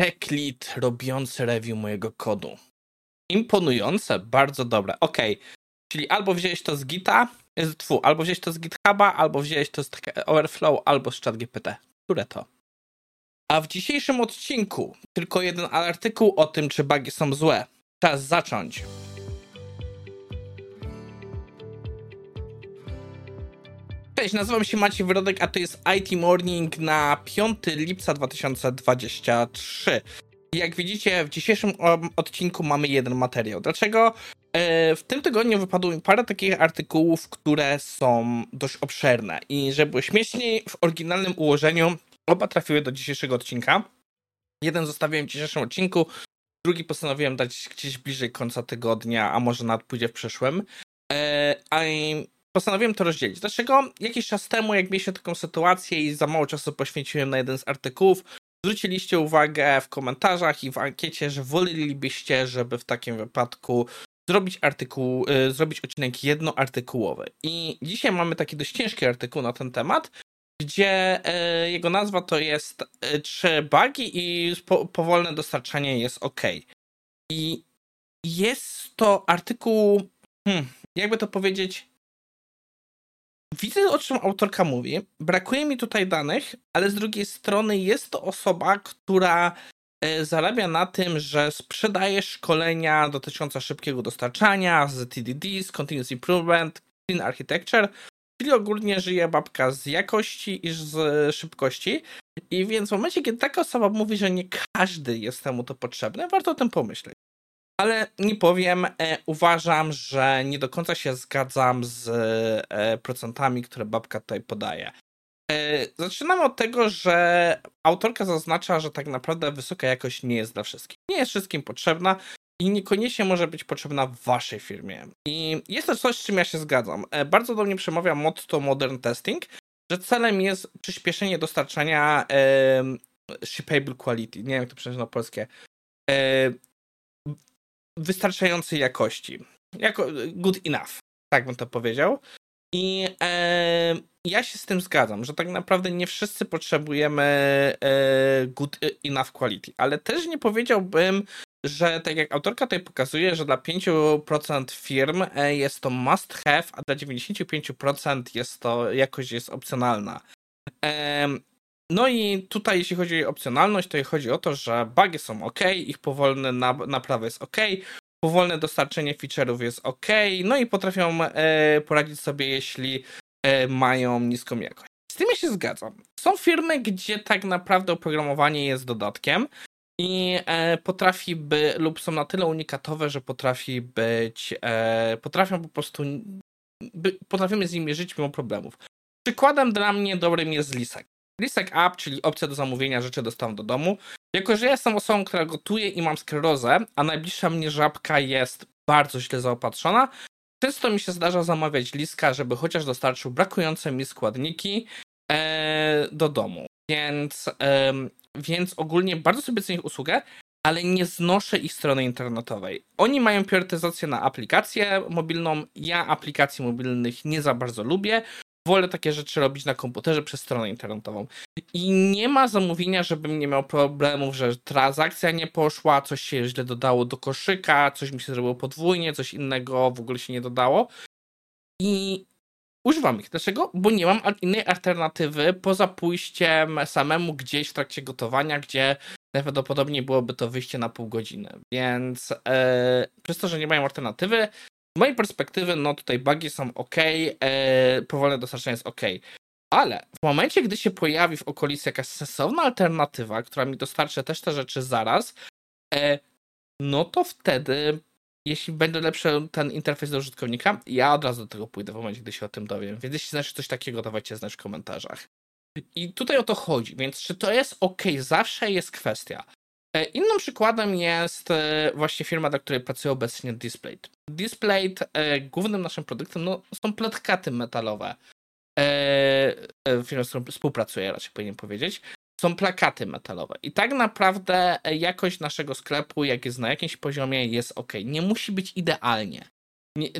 Techlit robiący review mojego kodu. Imponujące, bardzo dobre. Ok, czyli albo wziąłeś to z Gita, tfu, albo wziąłeś to z GitHuba, albo wziąłeś to z Overflow, albo z ChatGPT. Które to? A w dzisiejszym odcinku tylko jeden artykuł o tym, czy bugi są złe. Czas zacząć. Cześć, nazywam się Maciej Wyrodek, a to jest IT Morning na 5 lipca 2023. Jak widzicie, w dzisiejszym odcinku mamy jeden materiał. Dlaczego? E, w tym tygodniu wypadło mi parę takich artykułów, które są dość obszerne i żeby śmieszniej, w oryginalnym ułożeniu oba trafiły do dzisiejszego odcinka. Jeden zostawiłem w dzisiejszym odcinku, drugi postanowiłem dać gdzieś bliżej końca tygodnia, a może nawet pójdzie w przyszłym. E, a postanowiłem to rozdzielić. Dlaczego? Jakiś czas temu, jak mieliśmy taką sytuację i za mało czasu poświęciłem na jeden z artykułów, zwróciliście uwagę w komentarzach i w ankiecie, że wolelibyście, żeby w takim wypadku zrobić artykuł, y, zrobić odcinek jednoartykułowy. I dzisiaj mamy taki dość ciężki artykuł na ten temat, gdzie y, jego nazwa to jest y, trzy bugi i powolne dostarczanie jest ok. I jest to artykuł, hmm, jakby to powiedzieć, Widzę, o czym autorka mówi. Brakuje mi tutaj danych, ale z drugiej strony jest to osoba, która e, zarabia na tym, że sprzedaje szkolenia dotyczące szybkiego dostarczania z TDD, z Continuous Improvement, Clean Architecture, czyli ogólnie żyje babka z jakości i z szybkości. I więc w momencie, kiedy taka osoba mówi, że nie każdy jest temu to potrzebne, warto o tym pomyśleć ale nie powiem, e, uważam, że nie do końca się zgadzam z e, procentami, które babka tutaj podaje. E, zaczynamy od tego, że autorka zaznacza, że tak naprawdę wysoka jakość nie jest dla wszystkich. Nie jest wszystkim potrzebna i niekoniecznie może być potrzebna w waszej firmie. I jest to coś, z czym ja się zgadzam. E, bardzo do mnie przemawia motto Modern Testing, że celem jest przyspieszenie dostarczania e, shippable quality. Nie wiem, jak to przenieść na polskie. E, wystarczającej jakości. Jako good enough, tak bym to powiedział. I e, ja się z tym zgadzam, że tak naprawdę nie wszyscy potrzebujemy e, good enough quality, ale też nie powiedziałbym, że tak jak autorka tutaj pokazuje, że dla 5% firm e, jest to must have, a dla 95% jest to jakość jest opcjonalna. E, no i tutaj, jeśli chodzi o opcjonalność, to chodzi o to, że bugi są ok, ich powolne naprawa jest ok, powolne dostarczenie feature'ów jest ok, no i potrafią e, poradzić sobie, jeśli e, mają niską jakość. Z tym się zgadzam. Są firmy, gdzie tak naprawdę oprogramowanie jest dodatkiem i e, potrafi by, lub są na tyle unikatowe, że potrafi być, potrafią po prostu, potrafimy z nimi żyć mimo problemów. Przykładem dla mnie dobrym jest Lisek. Lisek App, czyli opcja do zamówienia rzeczy dostałem do domu. Jako, że ja jestem osobą, która gotuje i mam sklerozę, a najbliższa mnie żabka jest bardzo źle zaopatrzona, często mi się zdarza zamawiać liska, żeby chociaż dostarczył brakujące mi składniki e, do domu. Więc, e, więc ogólnie bardzo sobie cenię ich usługę, ale nie znoszę ich strony internetowej. Oni mają priorytetyzację na aplikację mobilną. Ja aplikacji mobilnych nie za bardzo lubię wolę takie rzeczy robić na komputerze przez stronę internetową. I nie ma zamówienia, żebym nie miał problemów, że transakcja nie poszła, coś się źle dodało do koszyka, coś mi się zrobiło podwójnie, coś innego w ogóle się nie dodało. I używam ich. Dlaczego? Bo nie mam innej alternatywy poza pójściem samemu gdzieś w trakcie gotowania, gdzie najprawdopodobniej byłoby to wyjście na pół godziny. Więc yy, przez to, że nie mają alternatywy, z mojej perspektywy, no tutaj bugi są ok, e, powolne dostarczanie jest ok. Ale w momencie, gdy się pojawi w okolicy jakaś sensowna alternatywa, która mi dostarczy też te rzeczy zaraz, e, no to wtedy, jeśli będzie lepszy ten interfejs do użytkownika, ja od razu do tego pójdę w momencie, gdy się o tym dowiem. Więc jeśli znasz coś takiego, dawajcie znać w komentarzach. I tutaj o to chodzi, więc czy to jest ok? Zawsze jest kwestia. E, innym przykładem jest e, właśnie firma, dla której pracuję obecnie Displayed. Displayed, e, głównym naszym produktem no, są plotkaty metalowe. Firma, z którą współpracuję, raczej powinien powiedzieć. Są plakaty metalowe. I tak naprawdę jakość naszego sklepu, jak jest na jakimś poziomie, jest ok. Nie musi być idealnie.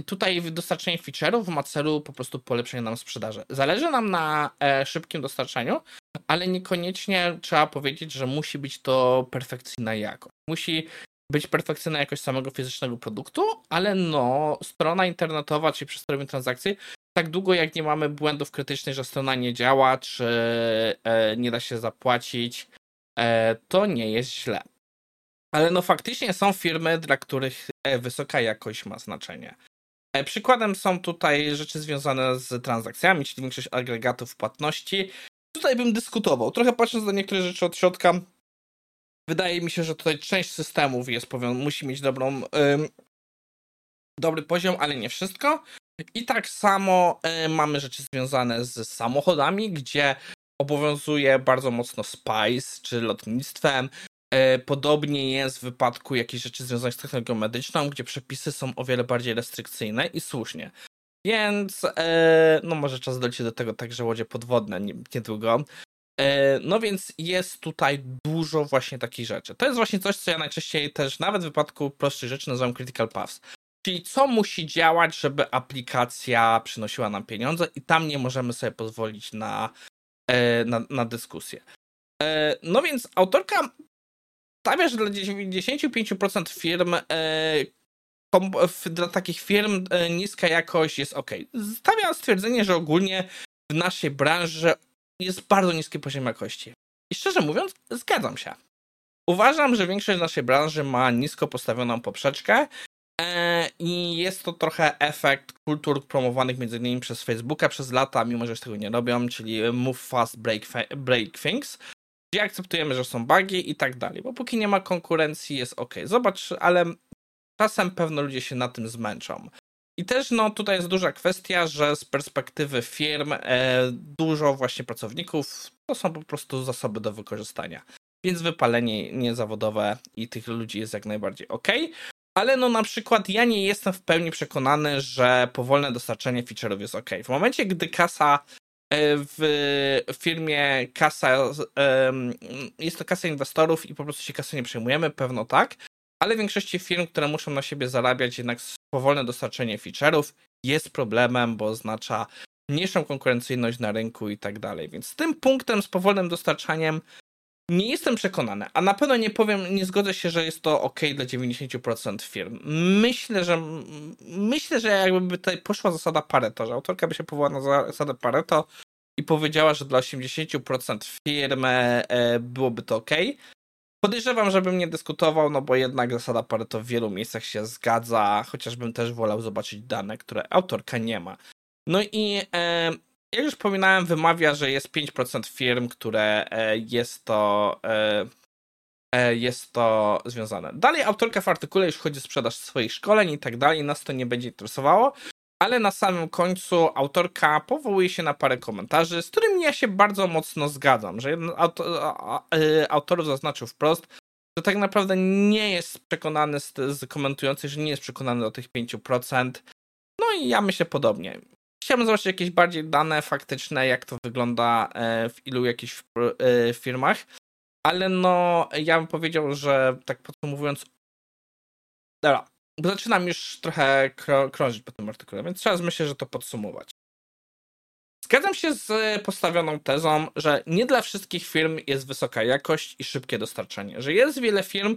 Tutaj dostarczenie feature'ów ma celu po prostu polepszenie nam sprzedaży. Zależy nam na e, szybkim dostarczaniu, ale niekoniecznie trzeba powiedzieć, że musi być to perfekcyjna jakość. Musi być perfekcyjna jakość samego fizycznego produktu, ale no, strona internetowa, czyli przez transakcji, tak długo jak nie mamy błędów krytycznych, że strona nie działa, czy e, nie da się zapłacić, e, to nie jest źle. Ale no faktycznie są firmy, dla których wysoka jakość ma znaczenie. E, przykładem są tutaj rzeczy związane z transakcjami, czyli większość agregatów płatności. Tutaj bym dyskutował. Trochę patrząc na niektóre rzeczy od środka, wydaje mi się, że tutaj część systemów jest, powiem, musi mieć dobrą, ym, dobry poziom, ale nie wszystko. I tak samo y, mamy rzeczy związane z samochodami, gdzie obowiązuje bardzo mocno Spice czy lotnictwem. Y, podobnie jest w wypadku jakichś rzeczy związanych z technologią medyczną, gdzie przepisy są o wiele bardziej restrykcyjne i słusznie. Więc, y, no może czas dojść do tego także łodzie podwodne niedługo. No więc jest tutaj dużo właśnie takich rzeczy. To jest właśnie coś, co ja najczęściej też, nawet w wypadku prostszych rzeczy, nazywam critical paths. Czyli co musi działać, żeby aplikacja przynosiła nam pieniądze i tam nie możemy sobie pozwolić na, e, na, na dyskusję. E, no więc autorka stawia, że dla 95% firm e, dla takich firm niska jakość jest ok. Stawia stwierdzenie, że ogólnie w naszej branży jest bardzo niski poziom jakości. I szczerze mówiąc, zgadzam się. Uważam, że większość naszej branży ma nisko postawioną poprzeczkę E, I jest to trochę efekt kultur promowanych innymi przez Facebooka przez lata, mimo że już tego nie robią, czyli move fast, break, break things, gdzie akceptujemy, że są bugi i tak dalej, bo póki nie ma konkurencji jest ok. Zobacz, ale czasem pewno ludzie się na tym zmęczą. I też no, tutaj jest duża kwestia, że z perspektywy firm e, dużo właśnie pracowników to są po prostu zasoby do wykorzystania. Więc wypalenie niezawodowe i tych ludzi jest jak najbardziej ok. Ale no na przykład ja nie jestem w pełni przekonany, że powolne dostarczenie feature'ów jest ok. W momencie, gdy kasa w firmie kasa jest to kasa inwestorów i po prostu się kasy nie przejmujemy, pewno tak, ale w większości firm, które muszą na siebie zarabiać, jednak powolne dostarczenie feature'ów jest problemem, bo oznacza mniejszą konkurencyjność na rynku i tak dalej. Więc z tym punktem, z powolnym dostarczaniem nie jestem przekonany, a na pewno nie powiem, nie zgodzę się, że jest to ok dla 90% firm. Myślę, że myślę, że jakby tutaj poszła zasada Pareto, że autorka by się powołała na zasadę Pareto i powiedziała, że dla 80% firm e, byłoby to ok. Podejrzewam, żebym nie dyskutował, no bo jednak zasada Pareto w wielu miejscach się zgadza, chociażbym też wolał zobaczyć dane, które autorka nie ma. No i e, jak już wspominałem, wymawia, że jest 5% firm, które e, jest to jest to związane. Dalej autorka w artykule już chodzi o sprzedaż swoich szkoleń i tak dalej, nas to nie będzie interesowało, ale na samym końcu autorka powołuje się na parę komentarzy, z którymi ja się bardzo mocno zgadzam, że jeden z autorów zaznaczył wprost, że tak naprawdę nie jest przekonany z, z komentujących, że nie jest przekonany do tych 5%. No i ja myślę podobnie. Chciałbym zobaczyć jakieś bardziej dane faktyczne, jak to wygląda e, w ilu jakichś e, firmach. Ale no, ja bym powiedział, że tak podsumowując, dobra, bo zaczynam już trochę krążyć po tym artykule, więc trzeba myślę, że to podsumować. Zgadzam się z postawioną tezą, że nie dla wszystkich firm jest wysoka jakość i szybkie dostarczanie, że jest wiele firm,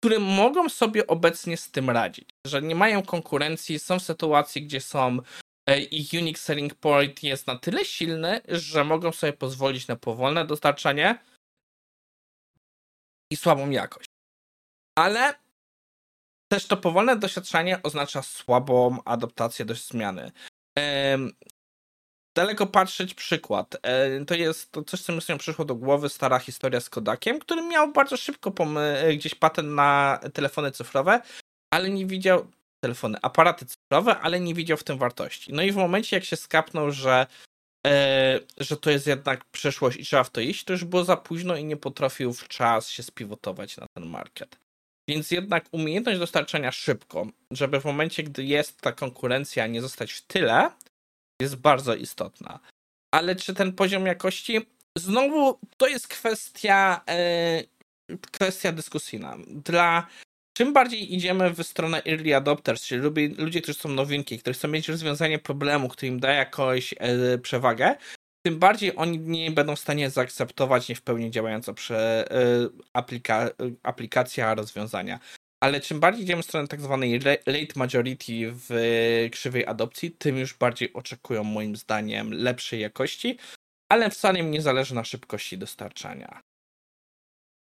które mogą sobie obecnie z tym radzić, że nie mają konkurencji, są w sytuacji, gdzie są E, ich unique selling point jest na tyle silny, że mogą sobie pozwolić na powolne dostarczanie i słabą jakość. Ale też to powolne doświadczenie oznacza słabą adaptację do zmiany. Daleko patrzeć przykład. E, to jest to coś, co mi sobie przyszło do głowy, stara historia z Kodakiem, który miał bardzo szybko gdzieś patent na telefony cyfrowe, ale nie widział, telefony, aparaty cyfrowe, ale nie widział w tym wartości. No i w momencie, jak się skapnął, że, e, że to jest jednak przyszłość i trzeba w to iść, to już było za późno i nie potrafił w czas się spiwotować na ten market. Więc jednak umiejętność dostarczania szybko, żeby w momencie, gdy jest ta konkurencja, nie zostać w tyle, jest bardzo istotna. Ale czy ten poziom jakości? Znowu to jest kwestia, e, kwestia dyskusyjna. Dla czym bardziej idziemy w stronę early adopters, czyli ludzie którzy są nowinki, którzy chcą mieć rozwiązanie problemu, który im da jakąś e, przewagę, tym bardziej oni nie będą w stanie zaakceptować nie w pełni działającą prze, e, aplika, aplikacja rozwiązania. Ale czym bardziej idziemy w stronę tak zwanej late majority w krzywej adopcji, tym już bardziej oczekują moim zdaniem lepszej jakości, ale wcale im nie zależy na szybkości dostarczania.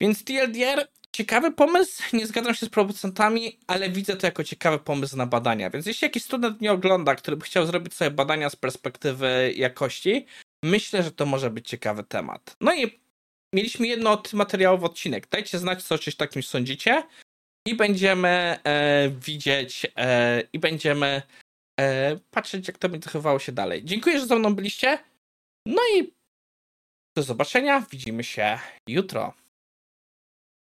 Więc TLDR, ciekawy pomysł, nie zgadzam się z producentami, ale widzę to jako ciekawy pomysł na badania. Więc jeśli jakiś student nie ogląda, który by chciał zrobić sobie badania z perspektywy jakości, myślę, że to może być ciekawy temat. No i mieliśmy jedno materiałowy odcinek. Dajcie znać, co o czymś takim sądzicie i będziemy e, widzieć e, i będziemy e, patrzeć, jak to będzie zachowywało się dalej. Dziękuję, że ze mną byliście. No i do zobaczenia. Widzimy się jutro.